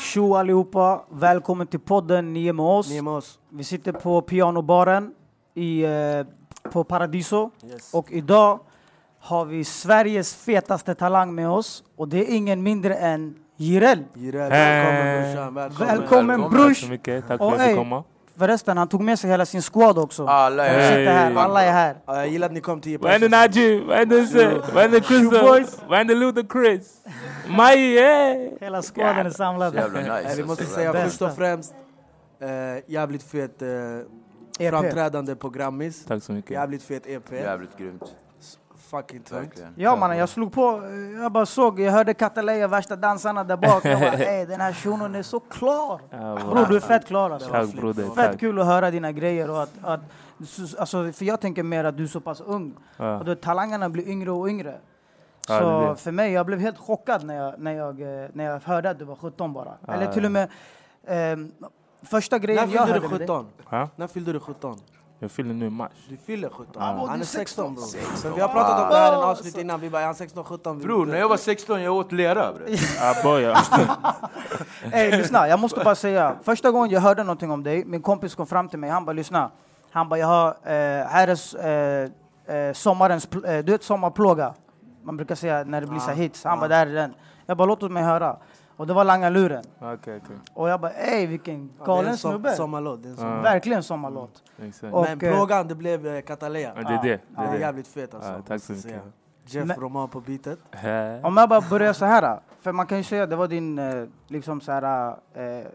Tjo allihopa, välkommen till podden Ni är med oss. Ni är med oss. Vi sitter på pianobaren i, eh, på Paradiso Yes. och idag har vi Sveriges fetaste talang med oss och det är ingen mindre än Jireel. Jireel, välkommen brorsan. Välkommen. Välkommen Tack brors! så mycket. Tack Och för att jag ey, fick komma. Förresten, han tog med sig hela sin squad också. Alla De är Hey. sitter här, alla är här. Ja, jag gillar att ni kom tio Vad händer Najee? Vad händer Se? Vad händer Chris? boys. Vad händer Ludacris? Maj, hey! Hela squaden är samlad. Nice. Eh, Vi måste alltså. säga först och främst, eh, jävligt fet eh, EP. framträdande på Grammis. Tack så mycket. Jävligt fet EP. Jävligt grymt. Fucking tungt. Ja mannen, jag slog på, eh, jag bara såg, jag hörde Kataleja, värsta dansarna där bak. Jag bara, ey den här shunon är så klar. Bror du är fett klar alltså. Tack broder. Fett Tack. kul att höra dina grejer och att, att alltså, för jag tänker mer att du är så pass ung. Ja. Och då, talangerna blir yngre och yngre. Så Ja, för mig, jag blev helt chockad när jag, när jag, eh, när jag hörde att du var 17 bara. Ja, Eller till och med ehm, första grejen När jag hörde du med dig. 17? Ja? När fyllde du 17? Jag fyller nu i mars. Du fyller 17? Ah, Han är är 16 bror. 16. Så vi har pratat om det här i en avsnitt innan, vi bara är han 16, 17? Vi- Bror, när jag var 16 jag åt lera bre. Ah. Ey, lyssna, jag måste bara säga. Första gången jag hörde någonting om dig, min kompis kom fram till mig, han bara lyssna. Han bara, jag har, eh, här är eh, eh, sommarens, eh, du vet sommarplåga? Man brukar säga när det blir så här hits. Han bara, där är den. Jag bara, låt mig höra. Och det var Langa luren. Okej, okej. Och jag bara, ey vilken Ja, galen en som- snubbe. Sommarlåt. det är en sommar- Verkligen sommarlåt. Exakt. Och, Men eh, plågan, det blev eh, Cataleya. Ja, det är det. Det Det är det. jävligt fet alltså. Ja, tack så mycket. Jeff Men- Roman på beatet. Om jag bara börjar så här, för man kan ju säga att det var din eh, liksom så här, eh,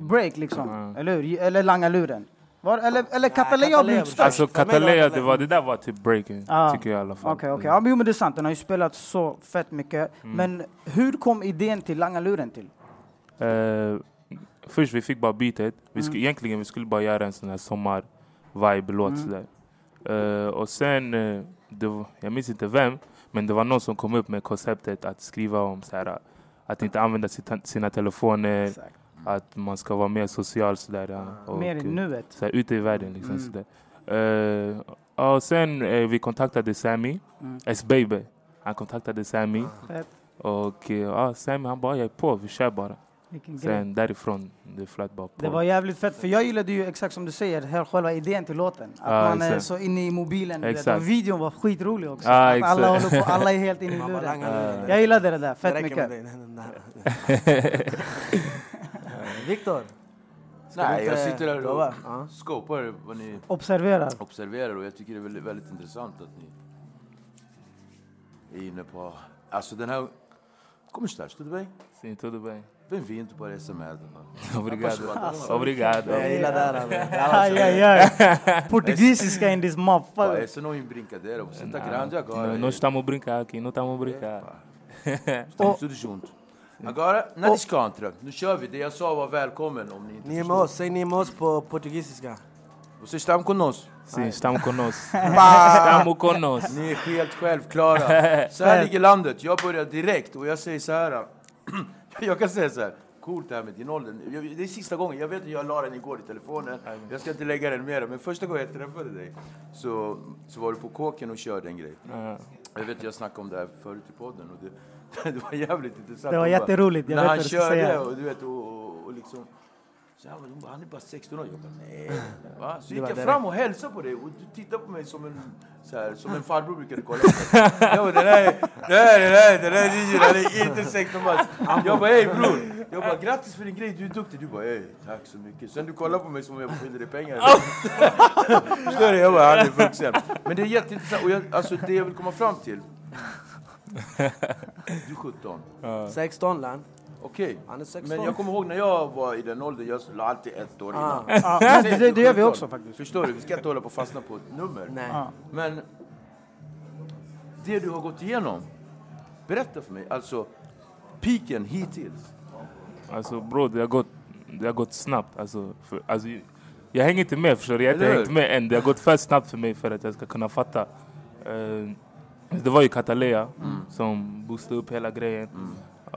break liksom, Mm. eller hur? Eller Langa luren. Var, eller eller Cataleya har blivit störst. Alltså Cataleya, det, var, det där var typ breaking. Ah. Tycker jag i alla fall. Okej, okej. Ja, men jo, men det är sant. Den har ju spelat så fett mycket. Mm. Men hur kom idén till Langa luren till? Eh, först vi fick bara beatet. Vi Mm. Egentligen vi skulle bara göra en sån här sommar-vibe-låt Mm. Eh, och sen, det var, jag minns inte vem, men det var någon som kom upp med konceptet att skriva om så här, att inte använda sina, sina telefoner, att man ska vara mer social sådär. Och, Mer i eh, nuet. så här, ute i världen liksom Mm. sådär. Eh, och sen eh, vi kontaktade Sammy, Mm. S-Baby. Han kontaktade Sammy. Fett. Och ja, Sammy han bara, jag är på, vi kör bara. Vilken grej. Sen därifrån, det flöt bara på. Det var jävligt fett, för jag gillade ju exakt som du säger, här själva idén till låten. Att Ja, man är så inne i mobilen. Exakt. Och videon var skitrolig också. Ja, att alla, håller på, alla är helt inne i luren. Jag gillade det där, fett mycket. Viktor? Nej, jag sitter där och Ja. skåpar vad ni Observerar. observerar och jag tycker det är väldigt, väldigt intressant att ni är inne på... Alltså den här... Como estás? Tudo bem? Sim, tudo bem. Bem-vindo para essa merda. mano. Obrigado. Obrigado. Aj, aj. Portugisiska in this Pá, motherfucker. essa não é brincadeira, você tá grande agora. Não, nós estamos a brincar aqui, não estamos a brincar. Estamos tudo junto. Agora, nada contra. Nu kör vi. Det jag sa var välkommen om ni inte Ni är med oss, säg ni är med oss på portugisiska. Vocês estão conosco. Sim, estamos conosco. estamos conosco. Ni är helt självklara. Så här ligger landet. Jag börjar direkt och jag säger så här. jag kan säga så här, coolt det här med din ålder. Det är sista gången, jag vet att jag la den igår i telefonen. Jag ska inte lägga den mer, men första gången jag träffade dig så, så var du på kåken och körde en grej. Ja. Jag vet, jag snackade om det här förut i podden och det, det var jävligt intressant. Det var jätteroligt, jag när han körde och du vet, och, och, liksom så bara, hon bara, han är bara 16 år. Jag bara, nej. Va? Så gick jag fram och hälsade på dig och du tittade på mig som en, så här, som en farbror brukade kolla på. Jag bara, det där, är- det där, det där, det där han är inte 16 bast. Jag bara, hej bror. Jag bara, grattis för din grej, du är duktig. Du bara, hej, tack så mycket. Sen du kollar på mig som om jag skyllde dig pengar. Förstår du? Jag bara, han är vuxen. Men det är jätteintressant. Och jag, alltså, det jag vill komma fram till. Du är 17. 16 land. Okej. Han är 16. Men jag kommer ihåg när jag var i den åldern, jag la alltid ett år innan. Ja, det, det gör vi också faktiskt. Förstår du? Vi ska inte hålla på och fastna på ett nummer. Nej. Ja. Men det du har gått igenom, berätta för mig. Alltså, piken hittills. Alltså bro, det har gått, det har gått snabbt. Alltså, för, alltså, jag hänger inte med förstår du. Jag har inte hängt med än. Det har gått för snabbt för mig för att jag ska kunna fatta. Eh, det var ju Catalea Mm. som boostade upp hela grejen.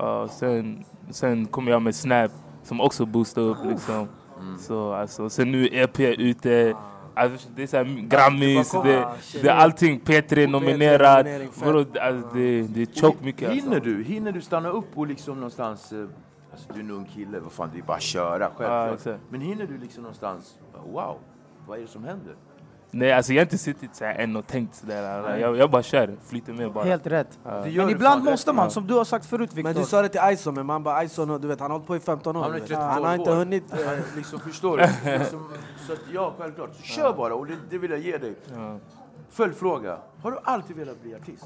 Uh, sen, sen kom jag med Snap som också boostade upp liksom. Mm. Så alltså, sen nu EP ute. Alltså, det är så här, Grammys, det, Ah, det är allting. P3 nominerad. nominering, fett. Bro, alltså, det, det är tjockt mycket. Hinner Alltså. du, hinner du stanna upp och liksom någonstans... eh, Alltså du är en ung kille, vad fan det är bara att köra självklart. Men hinner du liksom någonstans, wow, vad är det som händer? Nej, alltså jag har inte suttit så här än och tänkt sådär. Jag, jag bara kör, flyter med bara. Helt rätt. Det gör Men ibland måste man, som du har sagt förut Men Viktor. du sa det till Ison, men man bara Ison, du vet han har hållit på i 15 år. Han är du vet. 32 han har inte år. hunnit... Han liksom, förstår du? Liksom, så att, ja, självklart. Kör bara, och det, det vill jag ge dig. Ja. Följdfråga. Har du alltid velat bli artist?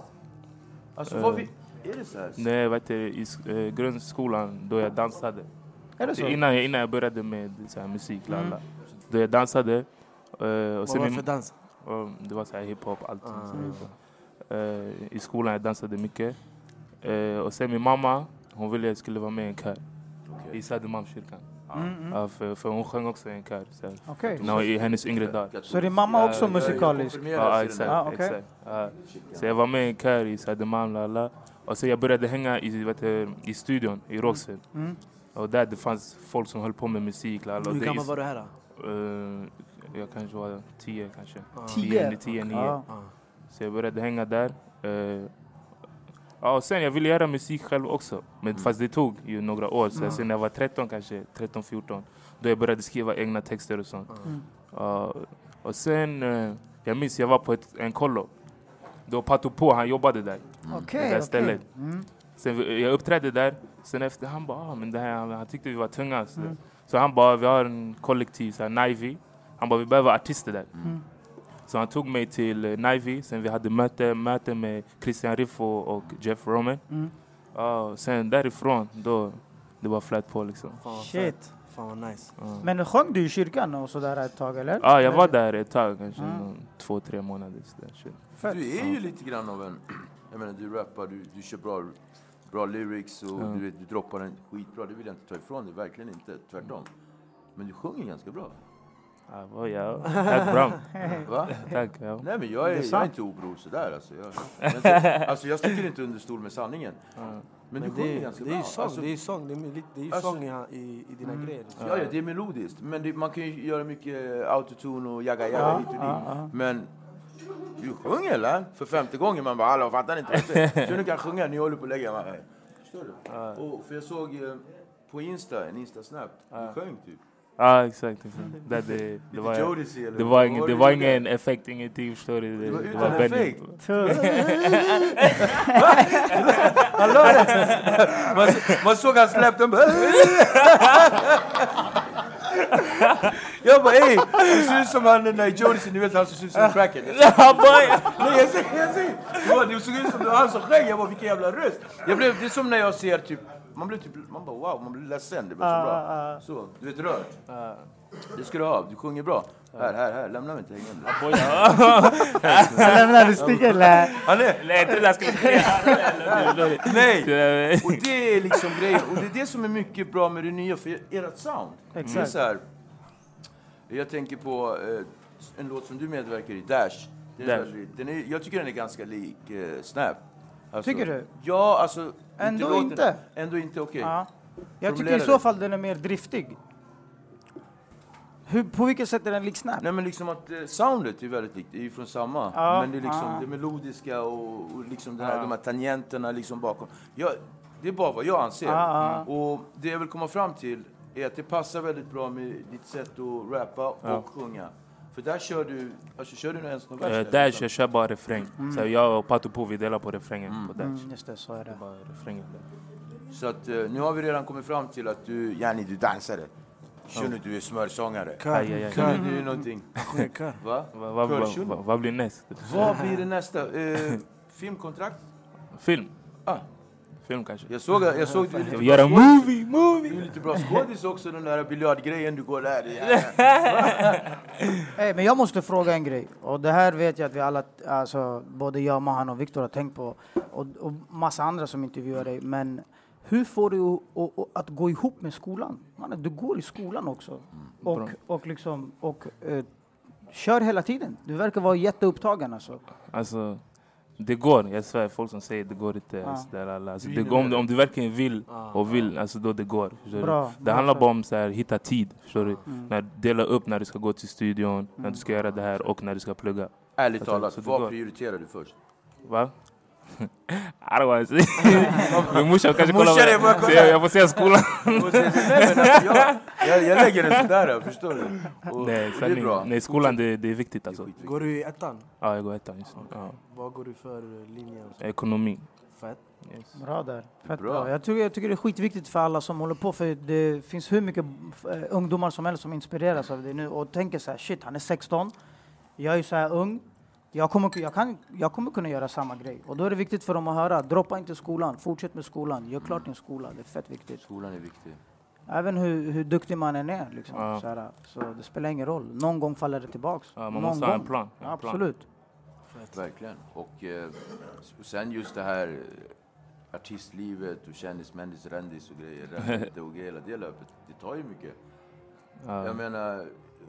Alltså, vad vi, är det så här? Nej, vet du, i eh, grundskolan då jag dansade. Är det så? Innan, jag- innan jag började med så här, musik, lalla. Då jag dansade. Eh, och Vad sen var det för dans? det var så här hiphop, allting. Ah. så här. Eh, I skolan jag dansade mycket. Eh, och sen min mamma, hon ville att jag skulle vara med i en kör. I Södermalmskyrkan. Mm, mm. Ja, för, för hon sjöng också i en kör. Så, Okej. när, I hennes yngre dagar. Så din mamma också ja, musikalisk? Ja, exakt. exakt. Ah, okej. exakt. Ja. Så jag var med i en kör i Södermalm, lalla. Och sen jag började hänga i, vet du, i studion i Rågsved. Mm. Och där det fanns folk som höll på med musik. Lalla. Och Hur gammal var du här då? Eh, jag kanske var tio kanske. Tio? Tio, tio, nio. Så jag började hänga där. Eh, ja, och sen jag ville göra musik själv också. Men fast det tog ju några år. Så sen när jag var 13 kanske, 13, 14. Då jag började skriva egna texter och sånt. Mm. Ja, och sen, eh, jag minns jag var på ett, en kollo. Då Pato På, han jobbade där. Okej, det där stället. Mm. Sen jag uppträdde där, sen efter han bara, ah, men det här, han tyckte vi var tunga. Så, Mm. så han bara, vi har en kollektiv, så här, Nivy. Han bara, vi behöver artister där. Mm. Så han tog mig till uh, Nivy, sen vi hade möte, möte med Christian Riffo och Jeff Roman. Mm. Och sen därifrån, då, det var flat på liksom. Fan Shit. Fan vad nice. Ja. Men sjöng du i kyrkan och sådär ett tag eller? Ja, jag var där ett tag, kanske Mm. någon, två, tre månader. Så där, shit. Fett. Du är ju lite grann av en... Jag menar, du rappar, du, du kör bra, bra lyrics och du, du droppar den skitbra. Det vill jag inte ta ifrån dig, verkligen inte. Tvärtom. Men du sjunger ganska bra. Ja, vad jag, tack bra. Va? Tack. Ja. Nej men jag är, jag är inte obror sådär alltså. Jag, men, alltså jag sticker inte under stol med sanningen. Ja. Men, Men du det, sjunger är- ganska det är bra. ju sång, Alltså, det är ju sång, det är, det är Alltså- sång i, i, i dina grejer. liksom. ja, ja, det är melodiskt. Men det, man kan ju göra mycket autotune och jagga jagga Ja, hit och dit. ja. Men du sjunger eller? För femte gången man bara hallå fattar ni inte? jag? Så du kan sjunga, ni håller på att lägga "Hey." Förstår du? Ja. Och, för jag såg eh, på Insta, en Insta-snap, du sjöng typ. Ja, exakt. exakt. Det, det, det, var, Jodeci eller det var, ingen, det det var ingen effekt, ingenting. Förstår du? Det, Det var det Benny. effekt. Man, man såg hans läpp, den bara... Jag bara ey, du ser ut som han den där Jodeci, ni vet han som ser ut som en crackhead. Nej jag säger, jag säger. Det Det såg ut som det han som sjöng, jag bara vilken jävla röst. Jag blev, det är som när jag ser typ, man blir typ, man bara wow, man blir ledsen, det blir så Ah, bra. ah. Så, du vet rör. Det ska du ha, du sjunger bra. Här, här, här, lämna mig inte hängande. Jag lämnar det sticker eller? Nej, trodde jag skulle säga... nej! Och det är liksom grejen, och det är det som är mycket bra med det nya, för ert sound. Det Exakt. så här, jag tänker på eh, en låt som du medverkar i, Dash. Den är Dash. Den är, jag tycker den är ganska lik eh, Snap. Alltså, Tycker du? Ja, alltså... Ändå låten- inte. Ändå inte, okej. Ja. Jag tycker i så fall den är mer driftig. Hur, på vilket sätt är den lik Snap? Nej men liksom att eh, soundet är väldigt likt, det är ju från samma. Ja, men det är liksom ja. det melodiska och, och liksom här, Ja. de här tangenterna liksom bakom. Jag, det är bara vad jag anser. Ja, Och det jag vill komma fram till är att det passar väldigt bra med ditt sätt att rappa och sjunga. För där kör du, alltså kör du ens någon vers? Eller? Dash, jag kör bara refräng. Så jag och Pato Po, vi delar på refrängen på Dash. Mm, just det, så är Det är det. bara refrängen där. Så att eh, nu har vi redan kommit fram till att du, yani du dansare. Känner du du är smörsångare? Kör du någonting? Va? Vad blir näst? Vad blir det nästa? Eh, filmkontrakt? Film? Ah. Film kanske? Jag såg, jag såg du är lite Göra bra movie, Du movie! är lite bra skådis också, den där biljardgrejen du går där. Hey, men jag måste fråga en grej. Och det här vet jag att vi alla, alltså, både jag, Mahan och Viktor har tänkt på. Och, och massa andra som intervjuar dig. Men hur får du att, att, att gå ihop med skolan? Man, du går i skolan också. Och, bra. och, liksom, och eh, kör hela tiden. Du verkar vara jätteupptagen alltså. Alltså, det går. Jag svär, folk som säger det går inte. Ja. Sådär, alla. Alltså, det om, om du verkligen vill Ah, och vill, alltså, då det går. Bra, det bra handlar bara om att hitta tid. Förstår du? Mm. När, dela upp när du ska gå till studion, när du ska göra det här och när du ska plugga. Ärligt Alltså, talat, så det vad går. prioriterar du först? Va? I don't wanna say. Min morsa kanske kollar. Jag får säga skolan. Alltså, jag, jag, lägger den sådär, förstår du? Och, Nej, och det är bra. Nej, skolan det, det är viktigt alltså. Går du i ettan? Ja, jag går ettan just nu. Ja. Vad går du för linje? och så? Ekonomi. Fett. Yes. Bra där. Fett Bra. bra. Jag, tycker, jag tycker det är skitviktigt för alla som håller på. För det finns hur mycket eh, ungdomar som helst som inspireras av det nu och tänker så här, shit han är 16, jag är så här ung. Jag kommer, jag, kan, jag kommer kunna göra samma grej. Och då är det viktigt för dem att höra, droppa inte skolan, fortsätt med skolan, gör klart din skola, det är fett viktigt. Skolan är viktig. Även hur, hur duktig man än är. Liksom, Ja. så, här, så det spelar ingen roll, någon gång faller det tillbaks. Ja, man någon måste ha en gång. plan. En plan. Absolut. Verkligen. Och eh, sen just det här eh, artistlivet och kändismändis, rändis och grejer. Rändite och hela det löpet. Det tar ju mycket. Ja, Jag menar,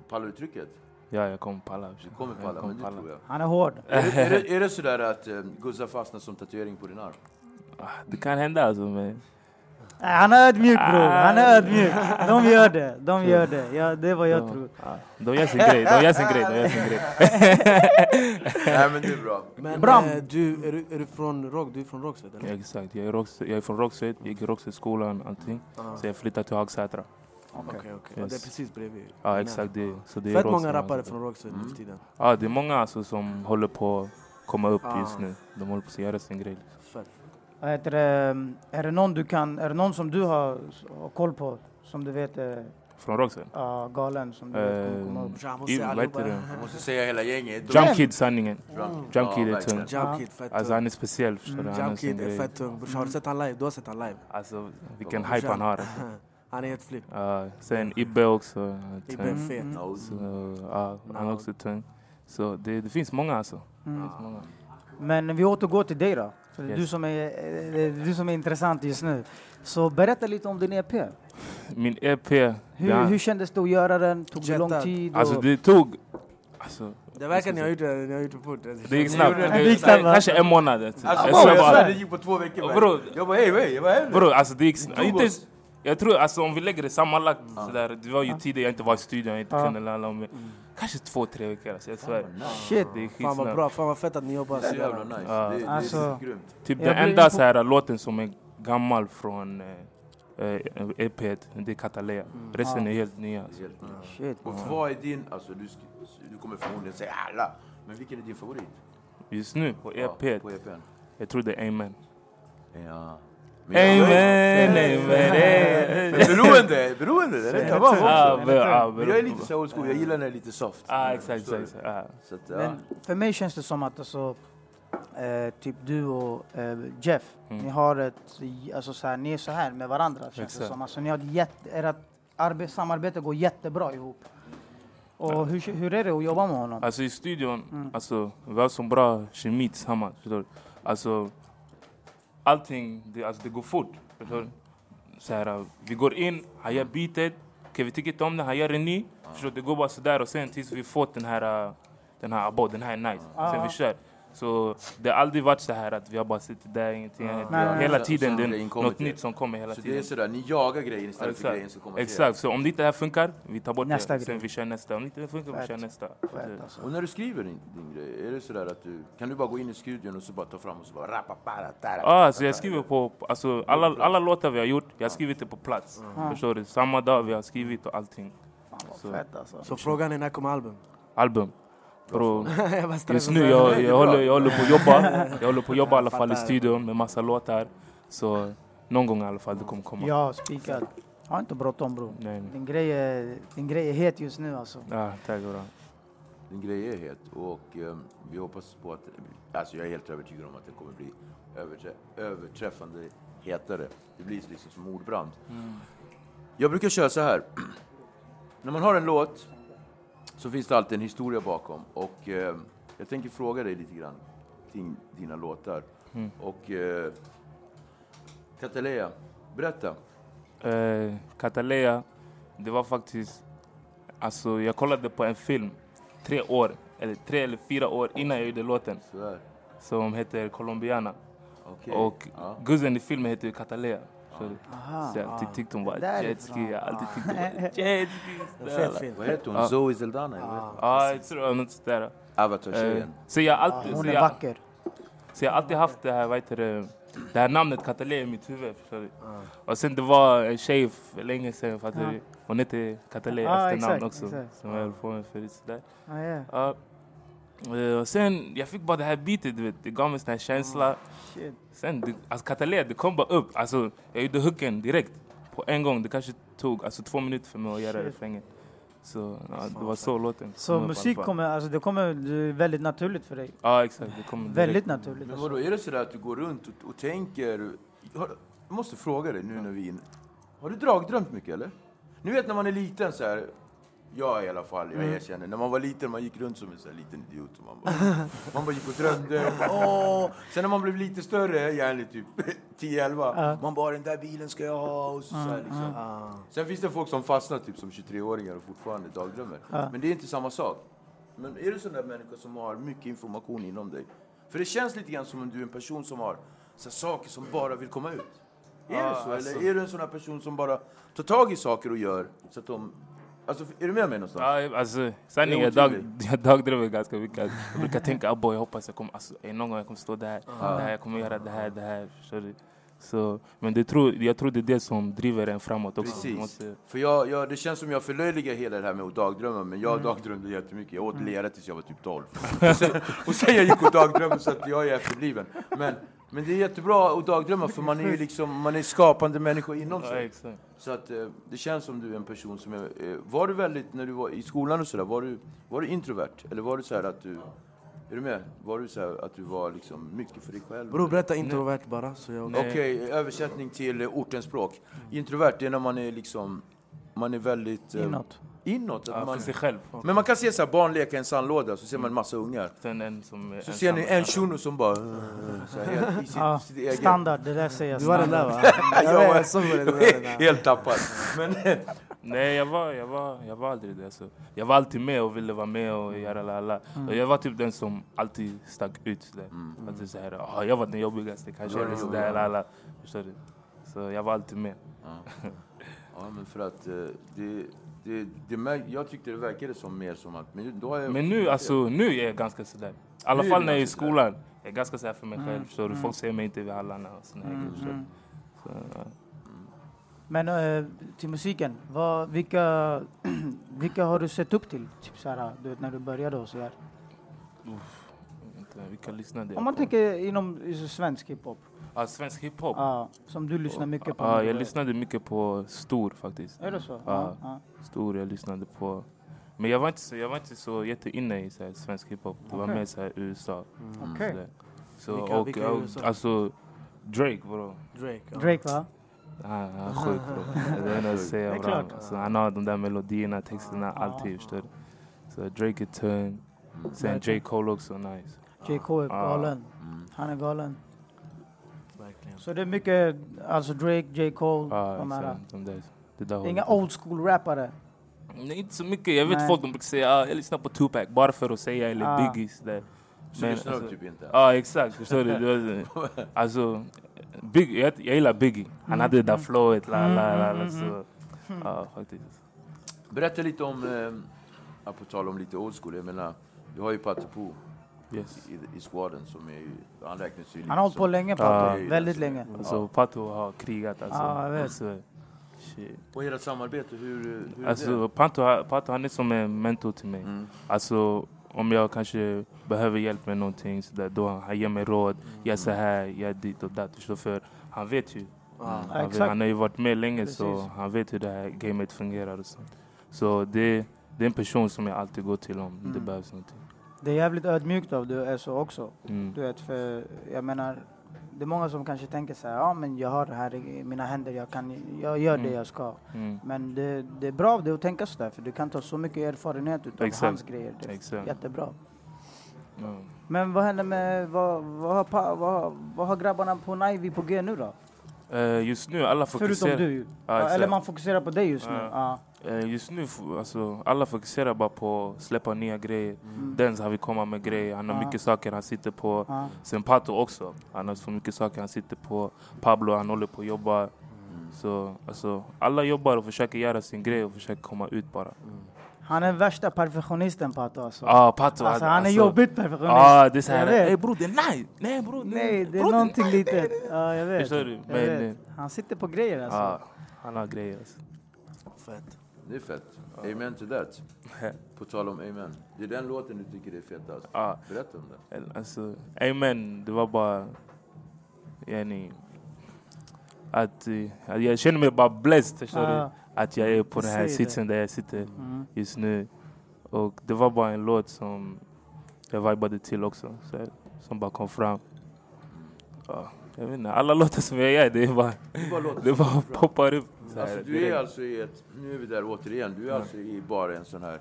pallar du trycket? Ja, jag kommer palla. Du kommer Jag palla, kommer men det tror jag. Han är hård. Är det, är det, är det sådär att eh, Guzza fastnar som tatuering på din arm? Ah, Det kan hända alltså. Men... Han är ödmjuk bror, han är ödmjuk. De gör det, de gör det. Ja, det är vad jag Ja. tror. Ja, de gör sin grej, de gör sin grej, de gör sin grej. Nej men det är bra. Men Bram. eh, du, är, du, är du från Rock? Du är från Rockstedt Ja, eller? exakt, jag är, Rox- jag är från jag gick i Rågsvedsskolan allting. Ah. Så jag flyttade till Hagsätra. Okej, okej. Ja, Yes. Det är precis bredvid. Ja exakt, det, så det är Fett Rågsved, många rappare från nu Mm. för tiden. Ja det är många alltså, som håller på att komma upp Ah. just nu. De håller på att göra sin grej. Fett. Vad heter det, är det någon du kan, är det någon som du har, har koll på? Som du vet är Från Rågsved? ja, galen? Som du vet kommer komma upp? Heter det? Jag måste säga hela gänget. Jump Kid sanningen. Jump Jump Kid är tung. Jump Kid, fett Alltså han är speciell förstår du. Han har Jump sin Kid är fett tung. Har du sett han live? Du har sett han live? Alltså vilken hype han har. Han är helt flipp. Ja, sen Ibbe också. uh, Ibbe är fet. No. Så, ja, han är också tung. Så det, det finns många alltså. Mm. finns många. Men vi återgår till dig då. För Yes. du, som är, eh, du som är intressant just nu. Så berätta lite om din EP. Min EP, Hur, det, hur kändes det att göra den? Tog det lång tid? Och, alltså det tog... Alltså, Det verkar ni har gjort det, ni har gjort det fort. det gick snabbt. det. Gick snabbt? Kanske en månad. Alltså, jag jag svär bara. det gick på två veckor. Bro. Jag bara hej, hej, vad händer? Bro, alltså det gick snabbt. Jag tror alltså om vi lägger det sammanlagt sådär. Det var ju tider jag inte var i studion, jag inte Ja. kunde lära mig. Kanske två, tre veckor alltså, jag svär. Shit. Det är Fan vad bra, fan vad fett att ni jobbar Så så jävla jävla nice. Ja. Det, det Alltså- är grymt. Typ den enda så här, låten som är gammal från eh, eh, EP, det är Katalea. Resten Ja. är helt nya. Alltså. Helt nice. Shit. Och vad är din, alltså du, du kommer förmodligen säga alla, men vilken är din favorit? Just nu på Ja, EP, på EPn. jag tror det är Amen. Ja. Amen, Men amen. beroende, beroende, det kan vara också. jag är lite så old school, jag gillar när det är lite soft. Exakt, exakt. Men för mig känns det som att alltså, eh, typ du och eh, Jeff, Mm. ni har ett, alltså så här, ni är så här med varandra känns det Exakt. som. Alltså, ni har jätte, ert arbete, samarbete går jättebra ihop. Och hur, hur är det att jobba med honom? Alltså i studion, Mm. alltså, vi har så bra kemi tillsammans. Alltså, allting, det, alltså, det går fort. Du? Så här, vi går in, han gör beatet, okay, vi tycker inte om den, han gör en ny. Förstår du? Det går bara sådär och sen tills vi fått den här, den här, abo, den här är nice. Sen vi kör. Så det har aldrig varit så här att vi har bara suttit där, ingenting. Nej, nej, Hela nej. tiden Så- det så är något nytt som kommer hela Så det tiden. är sådär, ni jagar grejen istället för grejen som kommer till er. Exakt, så om det inte här funkar, vi tar bort Nästa det. Sen grej. vi kör nästa. Om det inte funkar, vi Fett. kör nästa. Fett, alltså. Och när du skriver din, din grej, är det sådär att du, kan du bara gå in i studion och så bara ta fram och så bara rappa, para, tara, Ja, alltså jag skriver på, alltså alla, alla låtar vi har gjort, jag har skrivit det på plats. Förstår du? Samma dag vi har skrivit och allting. Så, Fett alltså. Så frågan är när kommer album? album. Bro, jag bara just nu jag, jag, håller, jag håller på att jobba. Jag håller på att jobba i alla fall i studion med massa låtar. Så någon gång i alla fall det kommer komma. Ja, spikad. Ha inte bråttom bror. Din grej, är, din grej är het just nu alltså. Ja, tack bra. Din grej är het och ehm, vi hoppas på att, alltså jag är helt övertygad om att det kommer bli överträ, överträffande hetare. Det blir liksom som mordbrand. Jag brukar köra så här. När man har en låt så finns det alltid en historia bakom och ehm, jag tänker fråga dig lite grann kring dina låtar. Mm. Och eh, Katalea, berätta. Eh, Katalea, det var faktiskt... Alltså jag kollade på en film tre år, eller tre eller fyra år innan jag gjorde låten. Sådär. Som heter Colombiana. Okej. Och Ja. guzzen i filmen heter ju Katalea. Så, jag alltid tyckte hon var jetski, jag alltid tyckt hon var jetski. Vad heter hon? Zoe Zeldana? Ja, jag tror något sådär. Eh, Avatar-tjejen. Så jag alltid, Hon så är jag, vacker. så jag har alltid haft det här, vad heter det, det här namnet Katalea i mitt huvud. Förstår du? Och sen det var en tjej för länge sedan, fattar du? Hon heter Katalea Ja, efternamn exakt, också. exakt. Som jag höll på med förut. Sådär. Ah, ja. Och sen, jag fick bara det här beatet, du vet. Det gav mig sån här känsla. Shit. Sen, det, alltså Katalea, det kom bara upp. Alltså, jag gjorde hooken direkt. På en gång. Det kanske tog alltså, två minuter för mig att göra refrängen. Så ja, det var så låten Så kom musik kommer, alltså det kommer det väldigt naturligt för dig. Ja, exakt. Det kom direkt. Väldigt naturligt. Men Alltså. vadå, är det sådär att du går runt och, och tänker... Har, jag måste fråga dig nu när vi är inne. Har du dragdrömt mycket eller? Ni vet när man är liten så här. Jag i alla fall, jag erkänner. När man var liten, man gick runt som en sån liten idiot. Och man, bara, man bara gick och drömde. Åh! Sen när man blev lite större, gärna typ 10-11. Ja. Man bara, den där bilen ska jag ha. Och så, så här, liksom. Sen finns det folk som fastnar typ som 23-åringar och fortfarande dagdrömmer. Men det är inte samma sak. Men är du sån där människa som har mycket information inom dig? För det känns lite grann som om du är en person som har så saker som bara vill komma ut. Är det så? alltså. Eller är du en sån person som bara tar tag i saker och gör så att de... Alltså, är du med mig någonstans? Ja, alltså, sanningen, jag, dag, jag dagdrömmer ganska mycket. Alltså, Jag brukar tänka, abow, jag hoppas jag kommer, alltså, någon gång jag kommer stå där, Ja. där jag kommer göra det här, det här. Du? Så, men det tror, jag tror det är det som driver en framåt också. Precis. Måste, För jag, jag, det känns som jag förlöjligar hela det här med att dagdrömma, men Mm. jag dagdrömde jättemycket. Jag åt lera tills jag var typ 12. och, sen, och sen jag gick och dagdrömde så att jag är efterbliven. Men, men det är jättebra att dagdrömma för man är ju liksom, man är skapande människor inom ja, sig. exakt. Så att eh, det känns som du är en person som är... Eh, var du väldigt, när du var i skolan och sådär, var du, var du introvert? Eller var du så här att du... Är du med? Var du så här att du var liksom mycket för dig själv? Bror berätta introvert bara så jag... Nej. Okej, översättning till eh, ortens språk. Introvert, det är när man är liksom... Man är väldigt... eh, Inåt. Inåt. Att Ja, man, för sig själv. men man kan se så här, barn leka i en sandlåda, så ser man en massa ungar. Sen en som är Så ser ni en shuno som bara... Så här, helt, i sitt, Ja, sitt eget... standard, det där säger jag Du var den där va? Jag var- jag såg det. där. Helt tappad. Men, Nej, jag var, jag, var, jag var aldrig det. Alltså. Jag var alltid med och ville vara med och göra la Och Jag var typ den som alltid stack ut. Sådär. Att det är så här, "Ah, jag var den jobbigaste kanske. Ja, jo, sådär, ja. la, la. Förstår du? Så jag var alltid med. ja, men för att eh, det... Det, det, jag tyckte det verkade som mer som att... Men, då jag, Men nu, alltså, nu är jag ganska sådär. I alla fall när jag är i sådär. skolan. Jag är ganska sådär för mig Mm, själv. Förstår du? Folk ser mig inte vid hallarna och såna här Mm, grejer. mm. Så, ja. Men eh, till musiken, vad, vilka, vilka har du sett upp till? Typ så här, du vet, när du började och så här. Vänta, Vilka lyssnade Om man på? tänker inom svensk hiphop. Ja, svensk hiphop. Ja, som du lyssnar mycket på. Ja, jag lyssnade mycket på Stor faktiskt. Är det så? Ja. ja. Stor jag lyssnade på. Men jag var inte så, jag var inte så jätteinne i så här, svensk hiphop. Det var Okej. mer så här, USA. Mm. Okej. sådär. Så, Vilka- och, vilka i och, USA? alltså Drake bro. Drake. ja. Drake va? Han, han är sjuk bro. Det är jag säger Det är om honom. klart. Så han har de där melodierna, texterna, Ja. alltid. Förstår du? Så Drake är tung. Sen Verkligen. J. Cole också nice. J. Cole är Ja. galen. Mm. Han är galen. Verkligen. Så det är mycket, alltså Drake, J. Cole, Ja, de här. De där, det där Inga old school rappare. Nej, inte så mycket. Jag vet Nej. folk de brukar säga ah, jag lyssnar på Tupac bara för att säga eller Ah. Biggie. Sådär. Så lyssnar de typ inte? Ja exakt, förstår du? Alltså, Big, jag, jag gillar Biggie. Han hade det där flowet. La, la, la, la, så, ja, faktiskt. Berätta lite om, eh, på tal om lite old school, jag menar, du har ju Patte Pu Yes. i, i squaden som är han räknas ju Han har hållit på som- länge, Ja. Pato. Väldigt länge. Alltså, Pato har krigat. Alltså, Ja, jag vet. Alltså, shit. Och ert samarbete, hur, hur är Alltså, Pato, Pato han är som en mentor till mig. det? Mm. Alltså, om jag kanske behöver hjälp med någonting, så där, då han ger mig råd. Gör så här, gör dit och dat. För han vet ju. Ja. Ja, Han, vet, exakt. han har ju varit med länge så Precis. han vet hur det här gamet fungerar. Och så så det, det är en person som jag alltid går till om det Mm. behövs någonting. Det är jävligt ödmjukt av du är så också. Mm. Du vet, för jag menar, det är många som kanske tänker så här, ja men jag har det här i mina händer, jag, kan, jag gör det Mm. jag ska. Mm. Men det, det är bra av dig att tänka sådär, för du kan ta så mycket erfarenhet utav Exakt. hans grejer. Det är Exakt. jättebra. Ja. Men vad händer med, vad, vad, har, vad, vad har grabbarna på Nivy på G nu då? Eh, just nu, alla Förutom fokuserar... du. Ja, Ja, exakt. Eller man fokuserar på dig just nu. Ja. Eh, just nu, alltså, alla fokuserar bara på att släppa nya grejer. Mm. Dens har vi komma med grejer, han har Ja. mycket saker han sitter på. Ja. Sen Pato också, han har så mycket saker han sitter på. Pablo, han håller på att jobba. Så alltså, alla jobbar och försöker göra sin grej och försöker komma ut bara. Han är värsta perfektionisten Pato alltså. Ah, Pato, alltså han är alltså- jobbigt perfektionist. Ah, det är såhär, ey bror det är nej, nej bror. Nej, det är bror, någonting nej, litet. Ja, jag vet. Förstår du? Jag vet. Han sitter på grejer alltså. Ja, han har grejer alltså. Fett. Det är fett. Amen to that. På tal om amen. Det är den låten du tycker är fetast. Ja, Berätta om den. alltså, amen, det var bara... Yani, att, att jag känner mig bara blessed, förstår du? Att jag är på den här sitsen där jag sitter Mm. just nu. Och det var bara en låt som jag vibade till också. Så, som bara kom fram. Ja, jag vet inte, alla låtar som jag gör, det är bara, Det bara det bara poppar upp. så Alltså, du är alltså i ett, nu är vi där återigen, du är alltså i bara en sån här,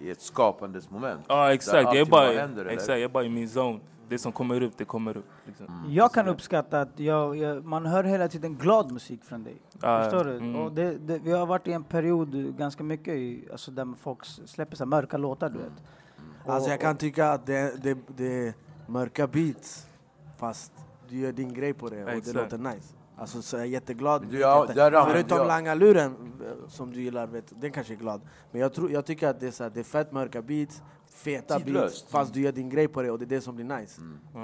i ett skapandes moment. Ja exakt, jag är, bara, händer, exakt, jag är bara i min zone. Det som kommer upp, det kommer upp. Liksom. Jag kan uppskatta att jag, jag, man hör hela tiden glad musik från dig. Ja, Förstår du? mm. Och det, det, vi har varit i en period ganska mycket i, alltså där folk släpper så mörka låtar, du vet. Alltså jag kan tycka att det, det, det är mörka beats fast du gör din grej på det och Exakt. det låter nice. Alltså så jag är jätteglad. Du, ja, Jätte- där ramlar- Förutom ja. langaluren eh, som du gillar, vet, den kanske är glad. Men jag, tror, jag tycker att det är, så här, det är fett mörka beats, feta Tidlöst. beats, fast du gör din grej på det och det är det som blir nice.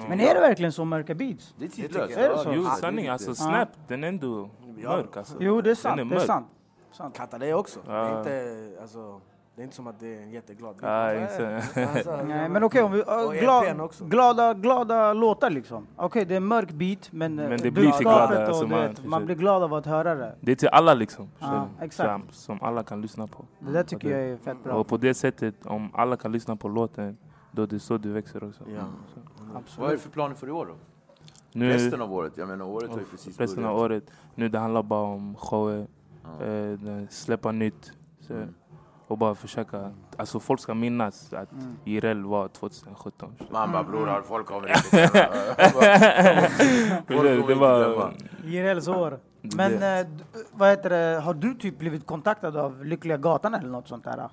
Men är det verkligen så mörka beats? Det är tidlöst. jag. Är det så? Jo det är sanning, alltså Snap, den är ändå mörk alltså. Jo, det är sant. Den Det är mörk. sant. sant. Katta det också. Det, är inte, alltså, det är inte som att det är en jätteglad Ja, beat. exakt. Alltså, Nej, men okej, om vi, Och uh, EPn glad, också. glada, glada låtar liksom. Okej, det är mörk beat, men, eh, Men det blir till glada, och alltså, du man vet, man blir glad av att höra det. Det är till alla liksom. Så- exakt. Som, som alla kan lyssna på. Det där tycker jag är fett bra. Och på det sättet, om alla kan lyssna på låten, då är det så du växer också. Ja. Vad är det Absolut. för planer för i år då? Nu, Resten av året? Jag menar året har ju precis resten av börjat. året, nu det handlar bara om shower, Ja. eh, det- släppa nytt. Så, Mm. Och bara försöka, alltså folk ska minnas att Mm. IRL var 2017. Man bara bror, har folk kommer inte det, var... IRLs år. Men eh, vad heter det, har du typ blivit kontaktad av Lyckliga Gatan eller något sånt där?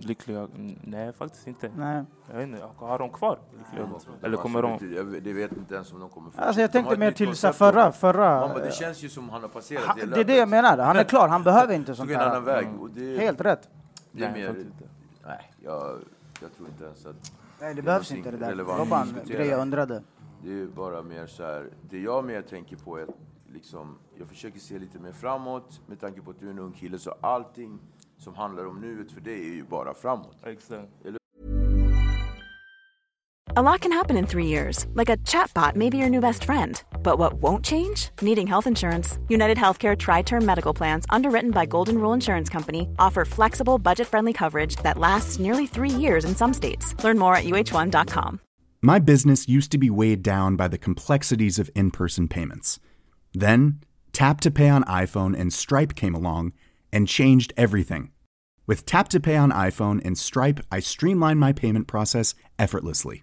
Lyckliga? Nej, faktiskt inte. Nej. Jag vet inte, har de kvar Lyckliga Gatan? Eller kommer de? det- jag- Det vet inte ens om de kommer Alltså jag tänkte mer till så förra, förra... Man det känns ju som han har passerat han, det det är det jag menar, han är klar, han behöver inte sånt där. det, Helt rätt. Det är Nej, mer... faktiskt inte. Nej, jag, jag tror inte ens att... Nej det behövs inte det där. Det relevant var bara att en diskutera. grej jag undrade. Det är ju bara mer så här, det jag mer tänker på är att liksom, jag försöker se lite mer framåt med tanke på att du är en ung kille så allting som handlar om nuet för dig är ju bara framåt. Exakt. A lot can happen in three years, like a chatbot may be your new best friend. But what won't change? Needing health insurance. United Healthcare Tri Term Medical Plans, underwritten by Golden Rule Insurance Company, offer flexible, budget friendly coverage that lasts nearly three years in some states. Learn more at uh1.com. My business used to be weighed down by the complexities of in person payments. Then, Tap to Pay on iPhone and Stripe came along and changed everything. With Tap to Pay on iPhone and Stripe, I streamlined my payment process effortlessly.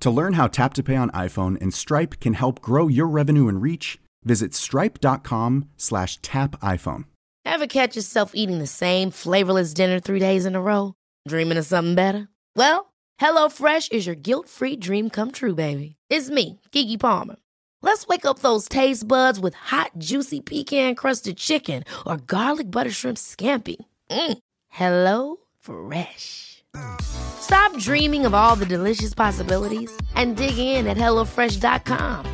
To learn how Tap to Pay on iPhone and Stripe can help grow your revenue and reach, visit stripe.com slash tap iPhone. Ever catch yourself eating the same flavorless dinner three days in a row? Dreaming of something better? Well, HelloFresh is your guilt-free dream come true, baby. It's me, Kiki Palmer. Let's wake up those taste buds with hot, juicy pecan-crusted chicken or garlic butter shrimp scampi. Mm. Hello Fresh. Stop dreaming of all the delicious possibilities and dig in at HelloFresh.com.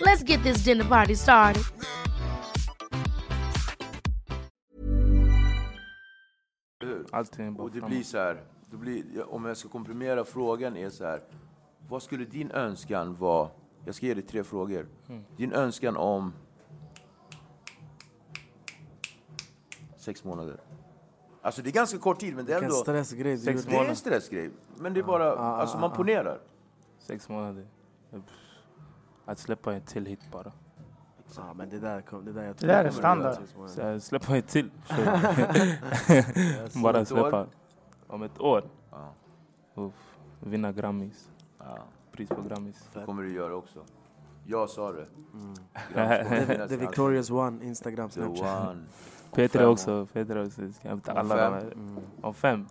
Let's get this dinner party started. Allting Och det blir så här, då blir, om jag ska komprimera frågan är så här, vad skulle din önskan vara? Jag ska ge dig tre frågor. Mm. Din önskan om sex månader. Alltså det är ganska kort tid, men det är ändå... stressgrej Sex. Det är en månader. stressgrej. Men det är bara, alltså man ponerar. Sex månader. Att släppa en till hit bara. Ja, men det där, kom, det där jag Det där är standard. Så jag släppa en till. Om bara ett år? släppa. Om ett år. Ja. Uff, vinna Grammis. Ja, Pris på Grammis. det kommer du göra också. Jag sa det. Mm. Gramsfrågan, The Victorious One, Instagram, The Snapchat. Peter fem också. Peter också. Ska hämta Om alla fem? de här. Mm. Om fem.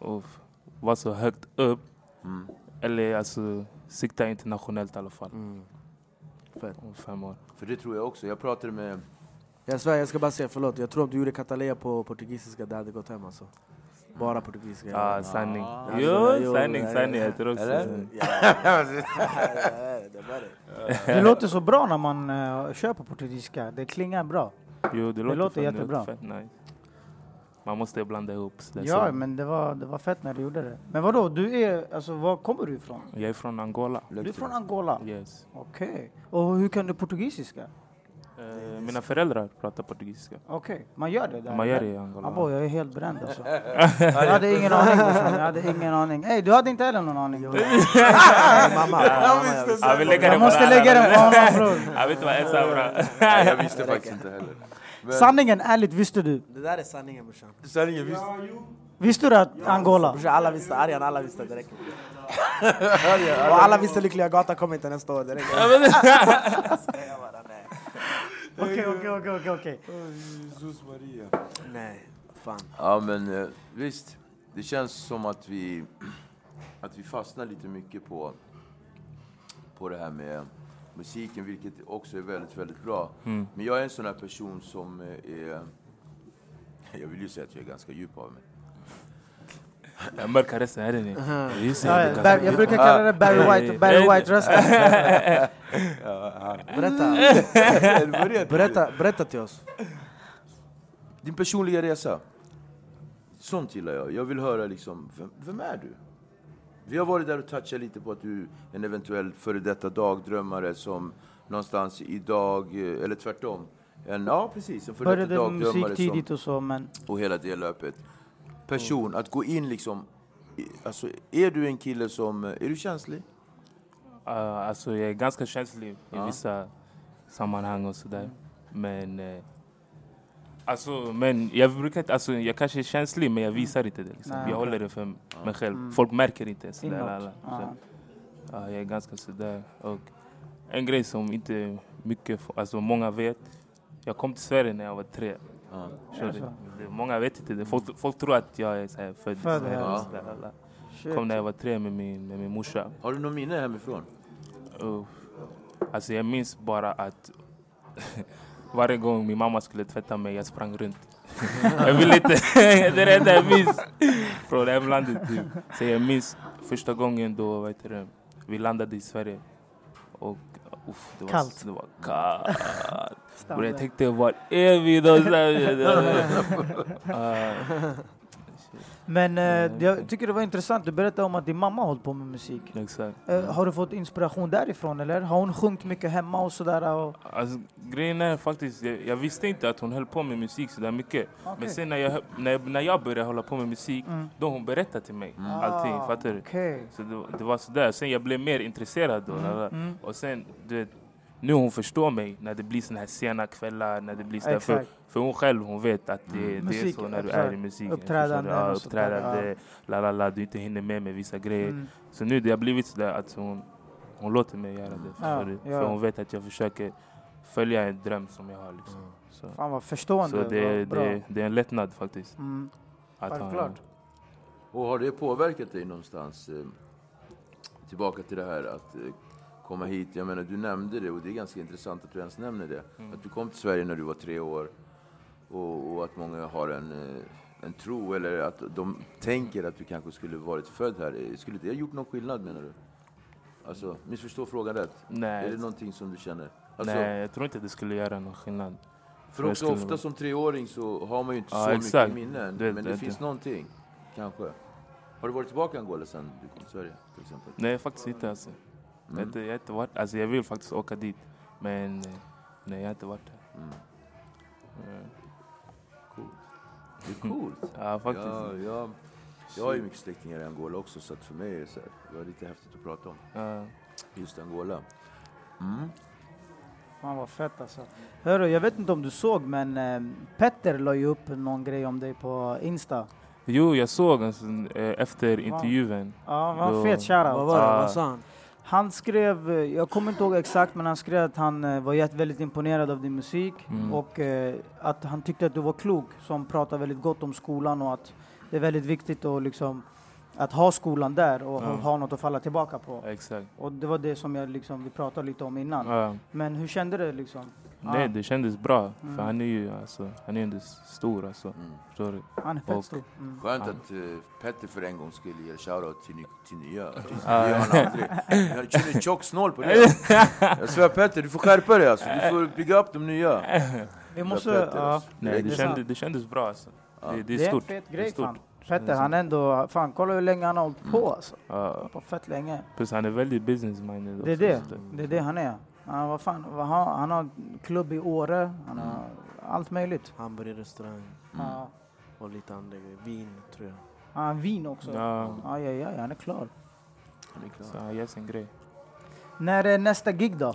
Uff. Var så högt upp. Mm. Eller alltså sikta internationellt i alla fall. Mm. Fett. Om fem år. För det tror jag också. Jag pratade med... Jag svär, jag ska bara säga förlåt. Jag tror om du gjorde Catalea på portugisiska, det hade gått hem alltså. Bara portugisiska. Ja, sanning. Ah. Jo, Jo, sanning, sanning. ja. Jag tror också. Eller? Ja, det. Det låter så bra när man uh, kör på portugisiska. Det klingar bra. Jo, det låter, låter jättebra. Fett nice. Man måste blanda ihop. det Ja, så. men det var, det var fett när du gjorde det. Men vadå, du är, alltså var kommer du ifrån? Jag är från Angola. Du är från Angola? Yes. Okej. Och hur kan du portugisiska? Eh, mina föräldrar pratar portugisiska. Okej, man gör det där? Man gör det i Angola. Abo, jag är helt bränd alltså. Jag hade ingen aning. Jag hade ingen aning. Ey, du hade inte heller någon aning? Mamma, mamma, jag Jag det på måste lägga den på honom bror. Jag vet inte vad jag sa jag visste faktiskt inte heller. Men, Sanningen, ärligt, visste du? Det där är sanningen brorsan. sanningen, visst, Visste du att Angola? Brorsan, alla visste. Arjan, alla visste direkt. Och alla visste Lyckliga Gatan kommer inte nästa år. Det räcker. Jag bara, nej. Okej, okej, okej, okej, okej. Jesus Maria. Nej, fan. Ja, men eh, visst. Det känns som att vi, att vi fastnar lite mycket på, på det här med musiken, vilket också är väldigt, väldigt bra. Mm. Men jag är en sån här person som eh, är... Jag vill ju säga att jag är ganska djup av mig. Jag mörkar rösten, är det ni? Jag brukar kalla det Barry White, Barry White-rösten. Berätta, berätta, berätta till oss. Din personliga resa. Sånt gillar jag. Jag vill höra liksom, vem, vem är du? Vi har varit där och touchat lite på att du är en eventuell före detta dagdrömmare som någonstans idag, eh, eller tvärtom, en, ja precis, en före detta Började dagdrömmare musik som, tidigt och så, men och hela det löpet. Person, att gå in liksom, alltså är du en kille som, eh, är du känslig? Uh, alltså jag är ganska känslig i Ja. vissa sammanhang och sådär. Men, eh, alltså, men jag brukar alltså, jag kanske är känslig men jag visar inte det. Liksom. Nej, jag håller det för mig själv. Folk märker inte ens det. inåt. Alla, Ja. Ja, jag är ganska sådär. Och en grej som inte mycket, alltså många vet. Jag kom till Sverige när jag var tre. Ja. Du? Alltså. Det- Många vet inte det. Folk, folk tror att jag är så här, född i Sverige. och sådär. Kom när jag var tre med min, med min morsa. Har du någon minne hemifrån? Uh, alltså jag minns bara att varje gång min mamma skulle tvätta mig, jag sprang runt. jag vill inte, det är det enda jag minns från hemlandet. Typ. Så jag minns första gången då heter det, vi landade i Sverige. Och uff, det var, Kallt. Det var kallt. Jag tänkte, var är vi någonstans? uh, Men eh, jag tycker det var intressant, du berättade om att din mamma hållit på med musik. Exakt. Eh, har du fått inspiration därifrån eller? Har hon sjungit mycket hemma och sådär? Och... Alltså, grejen är faktiskt, jag, jag visste inte att hon höll på med musik så där mycket. Okej. Men sen när jag, när, när jag började hålla på med musik, Mm. då hon berättade till mig allting. Ah, Fattar du? okej. Så det, det var sådär. Sen jag blev mer intresserad då. Mm, mm. Och sen, du vet, nu hon förstår mig när det blir såna här sena kvällar, när det blir sådär. För, för hon själv, hon vet att det, det är Musik, så när du exakt. är i musiken. Du? Ja, uppträdande, la la la, du inte hinner med med vissa grejer. Mm. Så nu det har blivit sådär att hon, hon låter mig göra det. Ja, du? ja. För hon vet att jag försöker följa en dröm som jag har. Liksom. Så, Fan vad förstående. så det, bra. det, det är en lättnad faktiskt. Mm. Självklart. Och har det påverkat dig någonstans? Eh, tillbaka till det här att eh, komma hit. Jag menar, du nämnde det och det är ganska intressant att du ens nämner det. Att du kom till Sverige när du var tre år och, och att många har en, eh, en tro eller att de tänker att du kanske skulle varit född här. Eh, Skulle det ha gjort någon skillnad menar du? Alltså, missförstå frågan rätt. Nej. Är det någonting som du känner? Alltså, Nej, jag tror inte det skulle göra någon skillnad. För också skulle- ofta som treåring så har man ju inte Ja, så exakt. mycket minnen. Men det, det- finns det. någonting, kanske. Har du varit tillbaka i Angola sen du kom till Sverige? Till exempel? Nej, faktiskt inte alltså. Jag, har Mm. inte, jag, har inte varit, alltså jag vill faktiskt åka dit, men eh, nej, jag har inte varit där. Mm. Eh, Det är coolt. Ja, faktiskt. Ja, jag, jag har ju mycket släktingar i Angola också, så att för mig är det, så här, det var lite häftigt att prata om. Ja. Just Angola. Mm. Fan vad fett alltså. Hörru, jag vet inte om du såg men eh, Petter la ju upp någon grej om dig på Insta. Jo, jag såg alltså, eh, efter intervjun. Ja, vad fet shoutout. Vad var det? Ah. Vad sa han? Han skrev, eh, jag kommer inte ihåg exakt, men han skrev att han eh, var väldigt imponerad av din musik Mm. och eh, att han tyckte att du var klok som pratar väldigt gott om skolan och att det är väldigt viktigt att, liksom, att ha skolan där och ha- Ja. ha något att falla tillbaka på. Exakt. Och det var det som jag liksom, vi pratade lite om innan. Ja. Men hur kände du liksom? Nej, Ja. det kändes bra. Mm. För han är ju alltså, han är ändå stor alltså. Mm. Förstår du? Han är fett Och- stor. Mm. Skönt att uh, Petter för en gång skulle ge shoutout till, ny, till nya. Ja. Det gör han aldrig. Jag känner tjock snål på det. Jag svär Petter, du får skärpa dig alltså. Du får bygga upp de nya. Vi måste, Petter, alltså. Nej, det det, är kände, sant. det kändes bra alltså. Ja. Det, det är det är en stort. fet Det är grej stort. fan. Petter, han är ändå, fan kolla hur länge han har hållit på alltså. Ja. På fett länge. Plus han är väldigt business-minded Det är det. Det är det han är. Han, vad fan, vad har, han har klubb i Åre, han har allt möjligt. Hamburgerrestaurang Ja. och lite andra grejer. Vin, tror jag. Har vin också. Ja. Aj, aj, aj, han är klar. Han är klar. Så han gör sin grej. När är nästa gig då?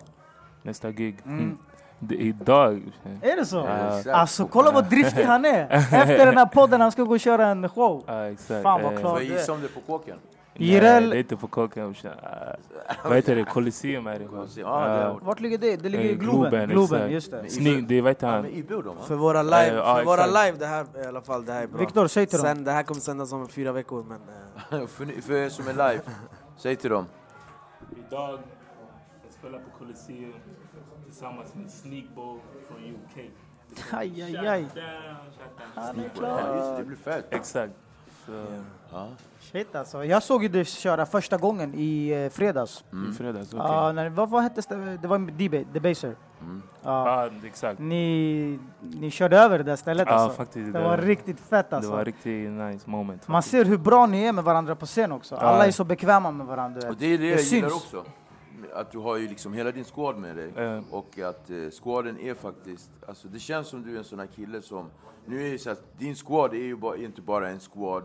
Nästa gig. Mm. Det är idag. Är det så? Ja. Alltså kolla vad driftig han är! Efter den här podden han ska gå och köra en show. Ja, exakt. Fan, vad Eh, klart. Får jag gissa om det är på kåken? Jireel- Nej, det är inte på Kåken. Uh, vad heter det? Colosseum är det. Colosseum, ja, jag Vart ligger det? Det ligger i Eh, Globen. Globen, just det. Snygg, det vet han. För våra live, ja, för våra live det här i alla fall, det här är bra. Viktor, säg till dem. Det här kommer sändas om fyra veckor men... för, er som är live, säg till dem. Idag jag spelar på Colosseum tillsammans med Sneakbo från UK. Aj, aj, aj. Han är Ja, just klar. det, det blir fett. Exakt. Så, Ja. Shit alltså. Jag såg ju dig köra första gången i eh, fredags. I fredags, okej. Ja, när, vad, vad hette det? Det var D- Debaser. Mm. Ja. Ja, exakt. Ni, ni körde över det där stället Ja, alltså. faktiskt. Det var riktigt fett Det alltså. var riktigt nice moment. Man ser hur bra ni är med varandra på scen också. Alla är så bekväma med varandra. du Och det är det, jag Det gillar syns. också. Att du har ju liksom hela din squad med dig. Eh, Och att eh, squaden är faktiskt, alltså det känns som du är en sån här kille som, nu är det så att din squad är ju bara, inte bara en squad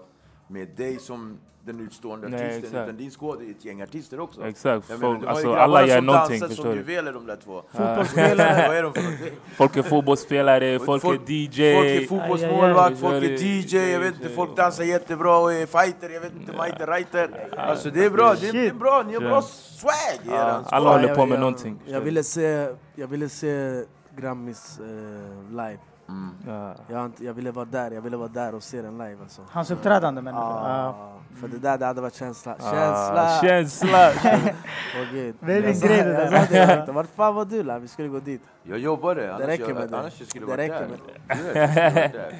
med dig som den utstående Nej, artisten, exakt. utan din squad är ett gäng artister också. Exakt. Jag ju alltså, alla gör som någonting, förstår som du? juveler de där två. Fotbollsspelare. Vad är de för någonting? Folk är fotbollsspelare, folk, Folk- är DJ. Folk är fotbollsmålvakt, folk är DJ, jag vet inte, folk dansar jättebra och är fighter, jag vet inte, Maite Reiter. Alltså det är bra, det är, det är bra, ni har bra swag i eran alla håller jag- på med någonting. Jag ville se, jag ville se Grammis eh, live. Mm. Ja. Jag, jag ville vara där, jag ville vara där och se den live alltså. Hans uppträdande menar du? Ah. För det där det hade varit känsla. Ah, Känsla! Känsla! Gud. Det är din Jag sa- grej det jag där. Vart fan var du la? Vi skulle gå dit. Jag jobbade, annars, räcker jag, med det. annars jag skulle Det varit räcker där. med Du vet, jag skulle varit där.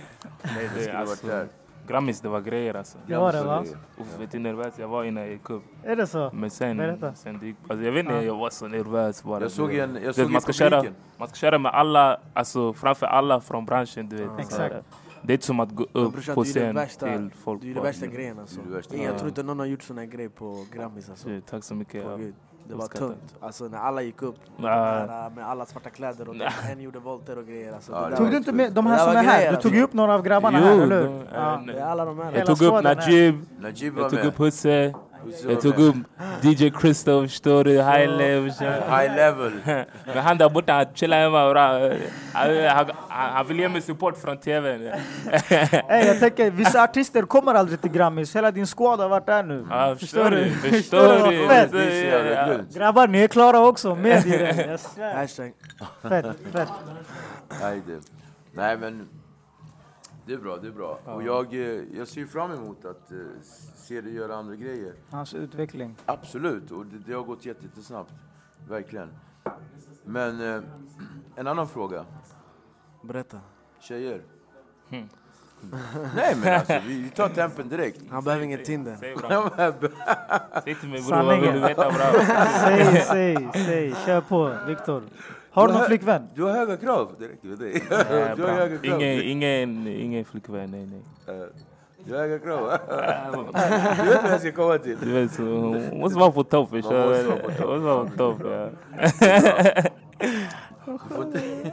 Nej, Jag det, skulle varit alltså, där. Grammis, det var grejer alltså. Det var det va? Uff, vet du hur nervös jag var innan jag gick upp. Är det så? Men sen, Berätta. sen det gick, alltså jag vet inte, Ja. jag var så nervös bara. Jag såg du en, jag Du vet, såg man, ska köra, man ska köra med alla, alltså framför alla från branschen du vet. Ja. Så Exakt. det är inte som att gå upp brorsan, på scen värsta, till folk. det är ju bara, värsta grejen alltså. Det det värsta. Jag Ja. tror inte någon har gjort sån här grej på Grammis alltså. Tack så mycket. På. Det var tungt. Alltså när alla gick upp där, med alla svarta kläder och en gjorde volter och grejer. Alltså, Ja, Tog du inte med de här som är här? grejer, Du tog ju alltså. upp några av grabbarna Jo, här, eller de- hur? Ja. Det är alla de här. Jag tog upp. Najib, Najib jag tog med. upp Husse jag tog upp DJ Christoph, förstår du? High level. High level. Men han där borta, han chillar hemma. bra. Han, vill ge mig support från tvn. Ey, jag tänker, vissa artister kommer aldrig till Grammis. Hela din squad har varit där nu. Ja, Förstår förstår du? Förstår du fett? Grabbar, ni är klara också. Med i det. Hashtag. Fett, fett. Nej men det är bra, det är bra. Och jag, eh, jag ser fram emot att eh, se dig göra andra grejer. Hans utveckling. Absolut, och det, det har gått jätte- jättesnabbt. Verkligen. Men eh, en annan fråga. Berätta. Tjejer? Hmm. Nej men alltså, vi tar tempen direkt. Han behöver ingen Tinder. Säg till mig bror, vad vill du veta bra? Säg, säg, säg. Kör på, Viktor. Har du någon flickvän? Du har höga krav, det. Ja, Du har höga krav. Ingen, ingen, ingen flickvän, nej nej. Eh, Du har höga krav. Du vet vad jag ska komma till. Du vet, så måste vara på topp. Man måste vara på topp. Hon måste vara på topp. Ja.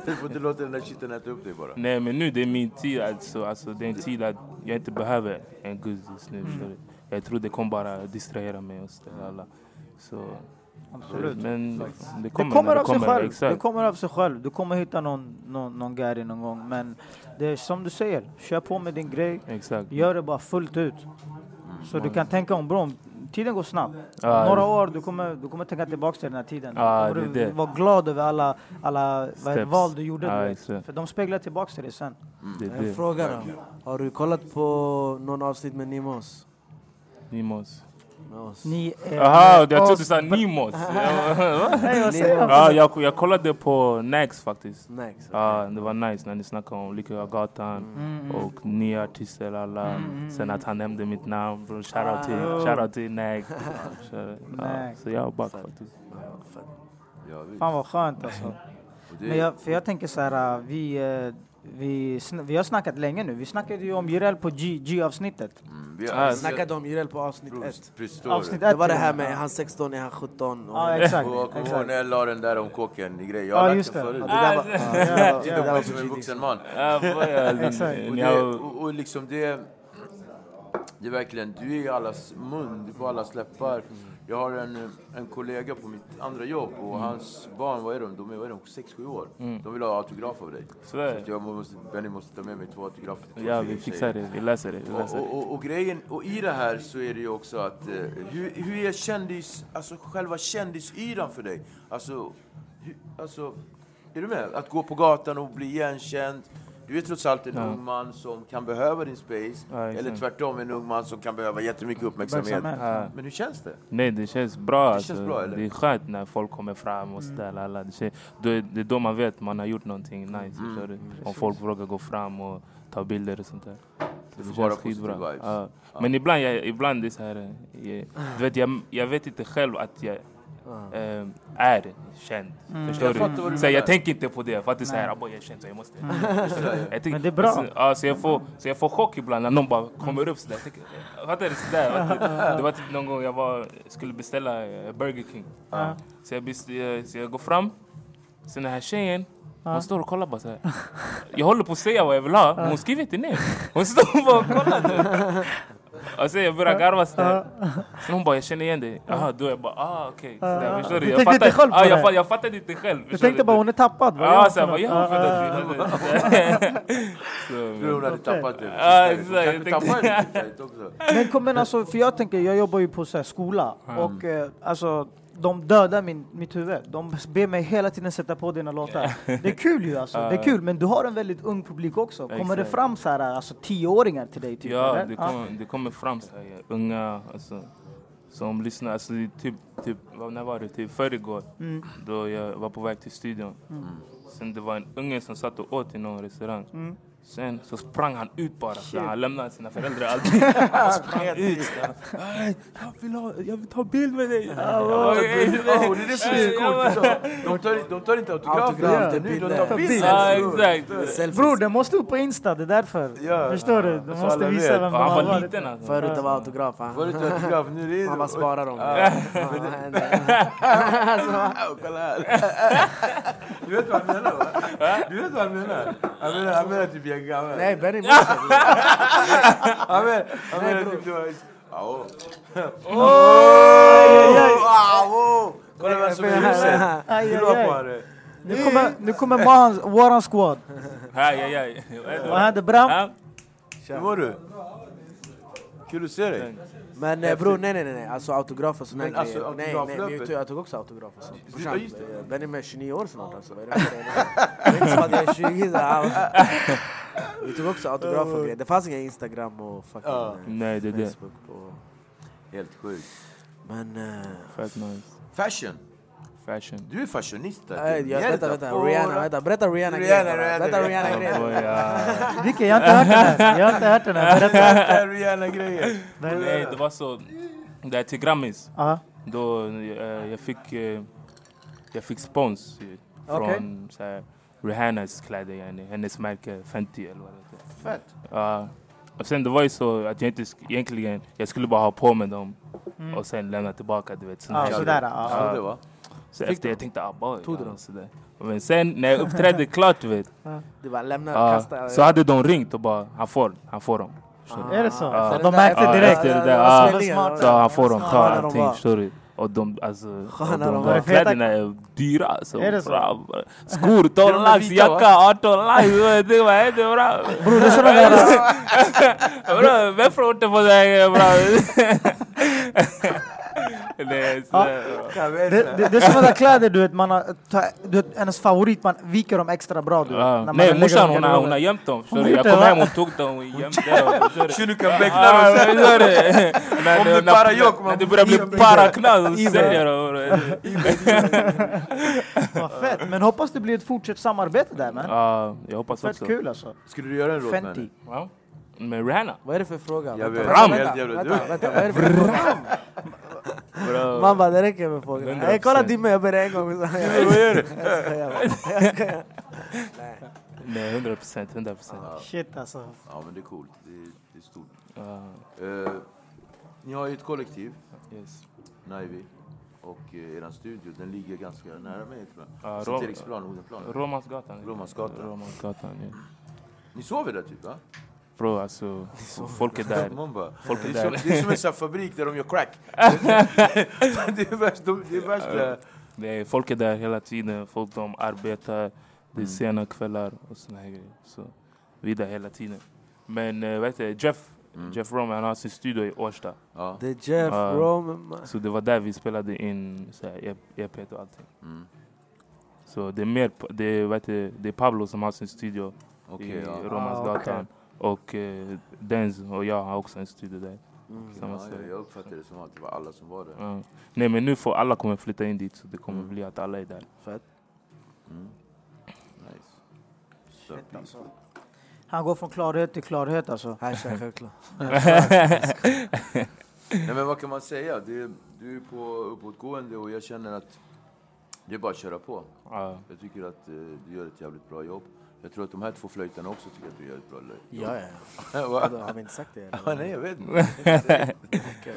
Du får inte, låta den där skiten äta upp dig bara. Nej men nu det är min tid alltså, alltså det är en tid att jag inte behöver en guzz just nu. du? Jag tror det kommer bara distrahera mig och alla. Så, Absolut. men det Det kommer, kommer det av sig kommer. själv. Det kommer av sig själv. Du kommer hitta någon, någon, någon gäri någon gång. Men det är som du säger, kör på med din grej. Exakt. Gör det bara fullt ut. Så du kan tänka om, bro, tiden går snabbt. Ja, Några det- år, du kommer, du kommer tänka tillbaka till den här tiden. Kommer det är du det. vara glad över alla, alla det, Steps. val du gjorde. Du exakt. För de speglar tillbaka till dig sen. Det är En det. fråga då. Har du kollat på någon avsnitt med Nimos? Nimos. Ni är med jag trodde du sa Nimos. Jag? Ja, jag, jag kollade på Next faktiskt. Next. Ja, det var nice när ni snackade om Lyckliga Gatan Mm, och nya artister alla. Sen att han nämnde mitt namn. Bro. Till, Ah. shoutout till Next. Shout- Ja, Next. så jag är back faktiskt. Fan vad skönt alltså. Men jag, för jag tänker så här, äh, vi, äh, vi, vi har snackat länge nu. Vi snackade ju om Jireel på G- G-avsnittet. Mm, vi Ah, Vi snackade om Jireel på avsnitt ett. Avsnitt Det ett. var det här med och han 16, är han 17? Och Ja, exakt. Och när jag la den där om kåken. Jag Ja, har lagt just den det. förut. det ja, det där var- Titta det på mig på som en vuxen man. Ja. Och, ni det, har- och, och liksom det, det är verkligen, du är i allas mun, du får allas läppar. Jag har en, en kollega på mitt andra jobb och hans barn, vad är de? De är, vad är de 6-7 år. De vill ha autograf av dig. Så är det. Så jag måste, Benny måste ta med mig två autografer Ja, vi fixar det. Vi läser det. Vi Och, läser det. och, och, och grejen, och i det här så är det ju också att, eh, hur, hur är kändis, alltså själva kändisyran för dig? Alltså, hur, alltså, är du med? Att gå på gatan och bli igenkänd. Du är trots allt en Ja. ung man som kan behöva din space, Ja, eller tvärtom en ung man som kan behöva jättemycket uppmärksamhet. Ja. Men hur känns det? Nej, det känns bra. Det alltså. känns bra, eller? Det är skönt när folk kommer fram och sådär. alla. Det, känns, då det är då man vet man har gjort någonting nice. Mm. du? Om folk vågar gå fram och ta bilder och sånt där. Så får bara positiva vibes. Ja. Men ibland, jag, ibland det är så här, eh, jag, du vet, jag, jag vet inte själv att jag eh, är känd. Förstår Jag du? du Så jag tänker inte på det. För att det är så här, "Aboy, jag är känd så jag måste... Du? Jag tänker- Men det är bra. Så, ja, så, jag får, så jag får chock ibland när någon bara kommer upp sådär. Fattar du? Sådär. Det var typ någon gång jag var, skulle beställa eh, Burger King. Så, jag best, jag, så jag går fram. Så den här tjejen, hon står och kollar bara så här. Jag håller på att säga vad jag vill ha, men hon skriver inte ner. Hon står bara och kollar. Och så jag börjar garva sådär. Sen hon bara, jag känner igen dig. Jaha, då jag bara, ah okej. Okay. Förstår du? Du Jag tänkte inte fattar- själv det? jag, fatt- jag fattade inte själv. Du förstår tänkte bara hon är tappad. Ja, så jag bara, något? ja, Ja, för ja, ja. Så, Tror hon hade tappat det? Ja, exakt. Jag. Men, kom, men alltså, för jag tänker, jag jobbar ju på så här, skola och eh, alltså de dödar min, mitt huvud. De ber mig hela tiden sätta på dina låtar. Det är kul ju alltså, det är kul. Men du har en väldigt ung publik också. Kommer det Exakt. fram så här, alltså tioåringar till dig? Typ, Ja, eller? det kommer, det kommer fram så här, unga alltså, som lyssnar. Alltså, det typ, typ, när var det? Typ förrgår. Mm. Då jag var på väg till studion. Sen det var en unge som satt och åt i någon restaurang. Sen så sprang han ut bara, så han lämnade sina föräldrar alltid. Han sprang ut. "Nej, Jag vill, ha, jag vill ta bild med dig. Ja, det är det som är så coolt. De tar, de tar inte autografer Autograf, nu, de tar Bild. bilder. Bror, det måste upp på Insta, det är därför. Ja. Förstår du? Så måste visa vem de Han har var varit. liten alltså. Förut det var autograf. Han, Förut var autograf, nu är det... han bara sparar dem. Kolla här. Du vet vad han menar va? Du vet vad han menar? Han menar, han typ gammal. Nej, Benny Musik. Han menar, typ du var... Au. Au! Kolla vem som är i huset. Aj. på det. Nu kommer, nu kommer Mahans, våran squad. Vad är det? Vad hände Bram? Hur mår du? Kul att se dig. Men eh, bror, nej nej nej, alltså autograf och såna Men grejer. alltså, nej, nej, men jag, jag tog också autograf. Alltså. Ja, just det. Brorsan, Benny är 29 år snart alltså. Vad är det för? Det är inte som att jag är 20. Vi tog också autograf och grejer. Det fanns inga Instagram och fucking Ja. eh, Nej, det är det. Facebook. Och, Helt sjukt. men... eh, Fett nice. Fashion. Fashion. Du är fashionista. nej, typ. jag, vänta, vänta. på- Rihanna, vänta. Berätta Rihanna Rihanna, grejer bara. Rihanna, Berätta Rihanna. Ja. Vilken? Jag har inte hört den här. Jag har inte hört den här. Berätta. Berätta Rihanna-grejer. Nej, det var så... Där till Grammis, Ja. då eh, jag fick... eh, jag fick spons eh, från Okej. så här, Rihannas kläder, yani, hennes märke Fenty eller vad det heter. Fett. Ja. och sen det var ju så att jag inte egentligen, jag skulle bara ha på mig dem Mm. och sen lämna tillbaka, du vet. sådär. Ja. Ja, det var. Så Fick efter du jag tänkte, ah, bara, Tog du ja, dem? sådär. Men sen när jag uppträdde klart, du vet. Du bara lämna, ja, kasta. så hade de ringt och bara, han får, han får dem. Är det så? Så de märkte direkt? Så han får dem, ta Sköna de allting, förstår du? Och de, alltså, och Sköna de de var. kläderna är dyra alltså. Är det så? Bra. Skor Det 12 är de lax, jacka 18 lax. Var helt bra. Bror, det är sådana där... Vem får inte på det bra? Det, det, det är sådana kläder du vet, man har, ta, du vet, hennes favorit, man viker dem extra bra du vet. Ja. när man Nej morsan dem hon har, hon har gömt dem. Hon Jag kom det, hem och tog dem och gömde dem. becknar Ja, och sen... Om det bara jag kommer När det börjar bli de Iver. säljer dem. Vad fett. Men hoppas det blir ett fortsatt samarbete där man. Ja, jag hoppas Fett också. kul alltså. Skulle du göra en låt med henne? Med Rihanna? Vad är det för fråga? Jag Vänta, vet. vänta, vänta, vänta, vad är det för fråga? Bro. Man bara, det räcker med. 100%. Hey, kolla Dimme, jag ber en gång. Vad gör du? Jag skojar. Nej, 100 procent, 100 procent. Shit alltså. Ja men det är coolt. Det är, det är stort. Ja, Eh, ni har ju ett kollektiv, yes. Naivi. Och uh, eran studio, den ligger ganska nära mig tror jag. Ja, Sankt Rom- Eriksplan. Romansgatan. Romansgatan. Romansgatan, ja. Ni sover där typ va? Bro, alltså, folk är där. Man bara, där. som, det är som en sån fabrik där de gör crack. det är värst. de- Det är värst det- Det är, folk är där hela tiden, folk de arbetar, det är Mm. sena kvällar och såna här grejer. Så vi är där hela tiden. Men uh, vet du, Jeff, Mm. Jeff Roman han har sin studio i Årsta. Ja. Det är Jeff Ja. Roman. Så det var där vi spelade in så här, EP EP och allting. Mm. Så det är mer, det är, vet du, det är Pablo som har sin studio Okej, i ja. Romansgatan. Och uh, Denz och jag har också en studio där. Mm. Samma Ja, jag, jag uppfattade det som att det var alla som var där. Ja. Nej men nu får alla kommer flytta in dit så det kommer Mm. bli att alla är där. Fett. Mm. Nice. Shit, alltså. Han går från klarhet till klarhet alltså. Hashtag självklart. Nej men vad kan man säga? Det, du är på uppåtgående och jag känner att det är bara att köra på. Ja. Jag tycker att eh, du gör ett jävligt bra jobb. Jag tror att de här två flöjtarna också tycker att du gör ett bra jobb. Ja, ja. Ja. Har vi inte sagt det? eller? Nej, jag vet inte.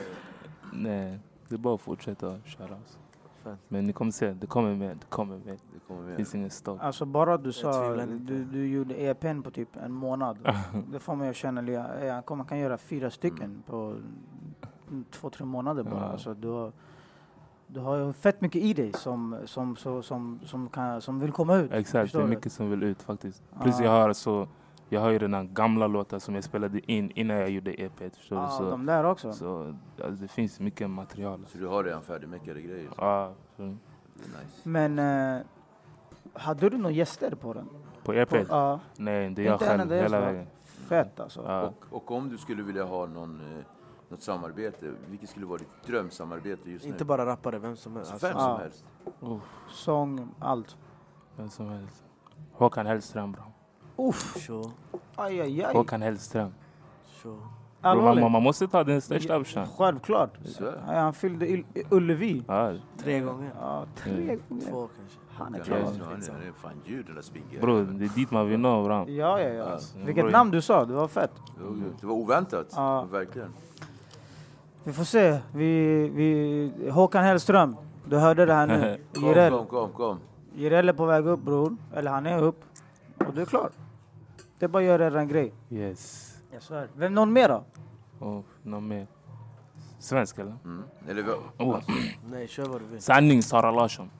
Nej, det är bara att fortsätta köra. Alltså. Fan. Men ni kommer se, det kommer med, det kommer med. Det kommer Det med. finns ingen stopp. Alltså bara du sa, tvivlar inte. du, du gjorde EPn på typ en månad. det får mig att känna, att kan, man kan göra fyra stycken på mm, två, tre månader bara. Ja. Alltså, du, har, du har ju fett mycket i dig som, som, så, som, som, kan, som vill komma ut. Exakt, det är du? mycket som vill ut faktiskt. Plus Ja. jag har så, jag har ju redan gamla låtar som jag spelade in innan jag gjorde EP. Förstår Så, de där också. så alltså, det finns mycket material. Så du har redan färdigmeckade grejer? Ja, är nice. Men eh, hade du några gäster på den? på EP? På, ja, Nej, det är jag Inte själv hela vägen. fett alltså. Ja. Och, och om du skulle vilja ha någon, eh, något samarbete, vilket skulle vara ditt drömsamarbete just nu? Inte bara rappare, vem som helst. Vem Alltså, som Ja. helst. Oh, Sång, allt. vem som helst. Håkan Hellström bra. Uff, Sure, aj, aj, aj. Håkan Hellström. sure. Bro, man, man måste ta den största brorsan. Självklart. Ja, han fyllde Ul- Ullevi. Ja, Tre gånger. Ja, tre gånger. Två kanske. Han är klar. han är- fan där spinken. bror, det är dit man vill nå bram. Ja, ja, ja. Vilket namn du sa, det var fett. Det var oväntat. Verkligen. Vi får se. Vi, vi, Håkan Hellström, du hörde det här nu. Kom, Jireel. kom, kom, kom. Jireel är på väg upp bror. Eller han är upp. Och du är klar. Det är bara att göra en grej. Yes. Jag svär. Vem, någon mer då? Och någon mer? Svensk eller? Mm. Eller vad? Oh. Nej, kör vad du vill. Sanning Sara Larsson.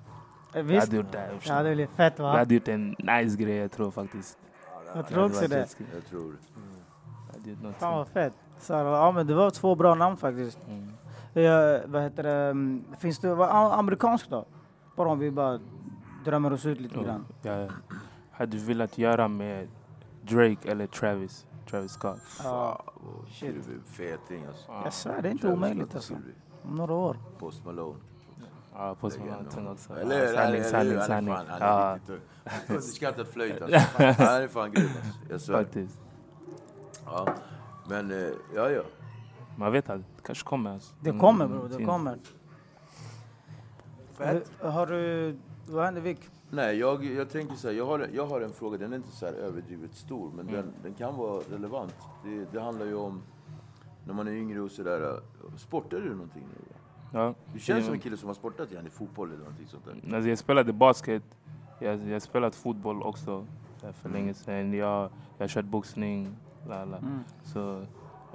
Eh, Jag Visst? hade gjort det. här, Ja, det blir fett Jag va? hade gjort en nice grej jag tror faktiskt. Jag tror också det. Jag tror det. Jag hade gjort någonting. Fan vad fett. Så, ja men det var två bra namn faktiskt. Mm. Ja, vad heter det? mm, Finns det amerikanskt då? Bara om vi bara drömmer oss ut lite Och grann. Jag hade velat göra med Drake eller Travis. Travis Scott. Ja, Shit. Du är feting alltså. jag svär, det är inte Travis omöjligt alltså. Om några år. Post Malone. Ja, sådana Legend. ting också. Eller, Ja, sanning, sanning, sanning. Han är, fan, han Ja, är riktigt tung. Flöjt alltså. Han är fan grym alltså. Jag svär. faktiskt. Ja. Men, eh, ja ja. Man vet aldrig, det kanske kommer. Alltså. Det Mm, kommer bror, det kommer. Fett. Har du... Vad händer Vic? Nej, jag, jag tänker så här, jag har, jag har en fråga, den är inte så här överdrivet stor, men Mm. den, den kan vara relevant. Det, det handlar ju om, när man är yngre och sådär, sportar du någonting nu? Ja. Du känns som en kille som har sportat gärna i fotboll eller någonting sånt där. Alltså jag spelade basket, jag har spelat fotboll också eh, för Mm. länge sedan. Jag, jag har kört boxning. La, la. Mm. Så,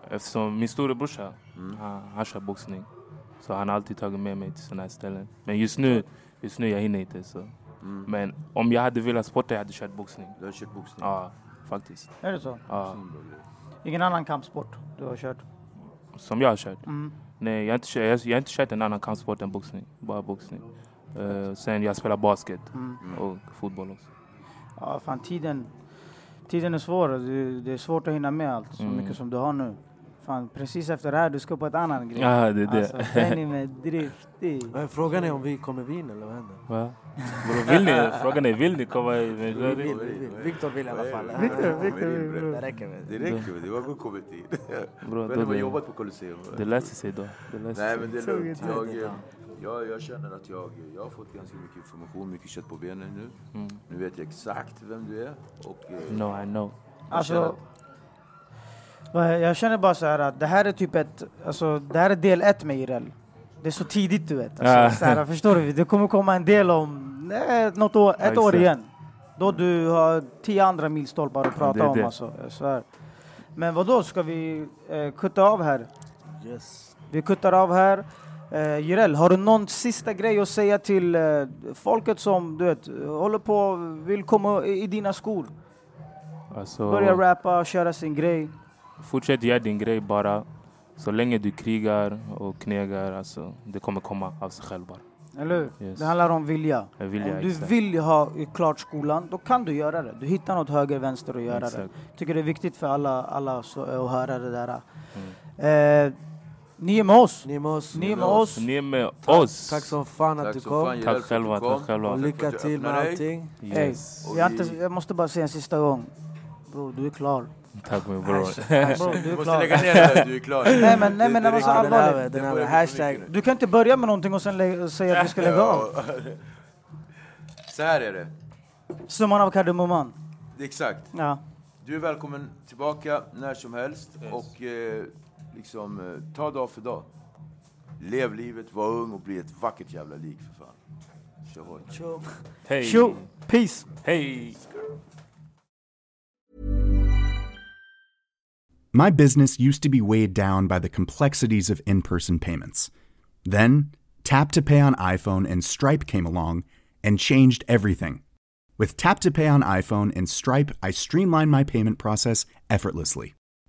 eftersom min storebrorsa, Mm. han, han kör boxning. Så han har alltid tagit med mig till sådana här ställen. Men just nu, just nu jag hinner inte. Så. Mm. Men om jag hade velat sporta, jag hade kört boxning. Du har kört boxning? Ja, faktiskt. Är det så? Ja. Ingen annan kampsport du har kört? Som jag har kört. Mm. Nej, jag har, inte kört, jag, jag har inte kört en annan kampsport än boxning. Bara boxning. Eh, sen jag spelar basket Mm. och fotboll också. Ja, fan tiden, tiden är svår. Det, det är svårt att hinna med allt så Mm. mycket som du har nu. Fan, precis efter det här, du ska på ett annat grej. Ja, det är det. Alltså, Benny med driftig. Men Frågan är om vi kommer vin eller vad händer? Va? Bro, vill ni, frågan är, vill ni komma i Vi vill, vi vill. Viktor vill i alla fall. Victor, Victor, Det räcker med Det räcker, det var kommit in. Bro, Men de har det, jobbat på Colosseum. det löser sig då. Det löser Nej men det är lugnt. Jag, jag, jag känner att jag, jag har fått ganska mycket information, mycket kött på benen nu. Mm. Nu vet jag exakt vem du är. Och, eh, No, I know. jag känner Alltså, jag känner bara så här att det här är typ ett, alltså det här är del ett med Irel. Det är så tidigt du vet. Alltså, Ja. så här, förstår du? Det kommer komma en del om nej, något år, ett Ja, år igen. Då du har tio andra milstolpar att prata det om det. alltså. Jag svär. Men vad då ska vi eh, kutta av här? Yes. Vi kuttar av här. Eh, Jireel, har du någon sista grej att säga till eh, folket som du vet, håller på, vill komma i, i dina skor? Alltså, Börja rappa, köra sin grej. fortsätt göra din grej bara. Så länge du krigar och knegar, alltså, det kommer komma av sig själv bara. Eller hur? Yes. Det handlar om vilja. Jag, om du exakt. vill ha klart skolan, då kan du göra det. Du hittar något höger, vänster att göra det. Exakt. tycker det är viktigt för alla, alla så, att höra det där. Mm. Eh, ni är med oss. Ni är med oss. Ni är med oss. Ni är med Tack, oss. tack som fan att Tack du kom. fan, Tack du själva, kom. tack själva. Tack lycka du till med allting. Hey, Yes. Och jag, inte, jag måste bara säga en sista gång. Bro, du är klar. Tack min bror. Bro, du Du är måste klar. lägga ner det där, du är klar. Nej, men- nej, men det här, Det här hashtag. mycket nu. Du kan inte börja med någonting och sen säga att vi ska lägga av. Så här är det. Summan av kardemumman. Det exakt. Ja. Du är välkommen tillbaka när som helst och eh, liksom eh, ta dag för dag. Lev livet, var ung och bli ett vackert jävla lik för fan. Kör hårt. Hej. Tjo! Peace! Hej. My business used to be weighed down by the complexities of in person payments. Then, Tap to Pay on iPhone and Stripe came along and changed everything. With Tap to Pay on iPhone and Stripe, I streamlined my payment process effortlessly.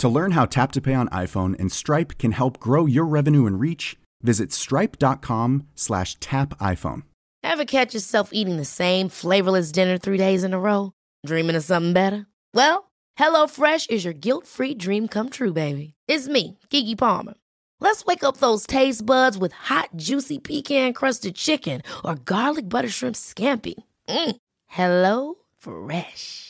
To learn how Tap to Pay on iPhone and Stripe can help grow your revenue and reach, visit stripe.com slash tap iPhone. Ever catch yourself eating the same flavorless dinner three days in a row? Dreaming of something better? Well, HelloFresh is your guilt-free dream come true, baby. It's me, Kiki Palmer. Let's wake up those taste buds with hot, juicy pecan-crusted chicken or garlic butter shrimp scampi. Mm. Hello Fresh.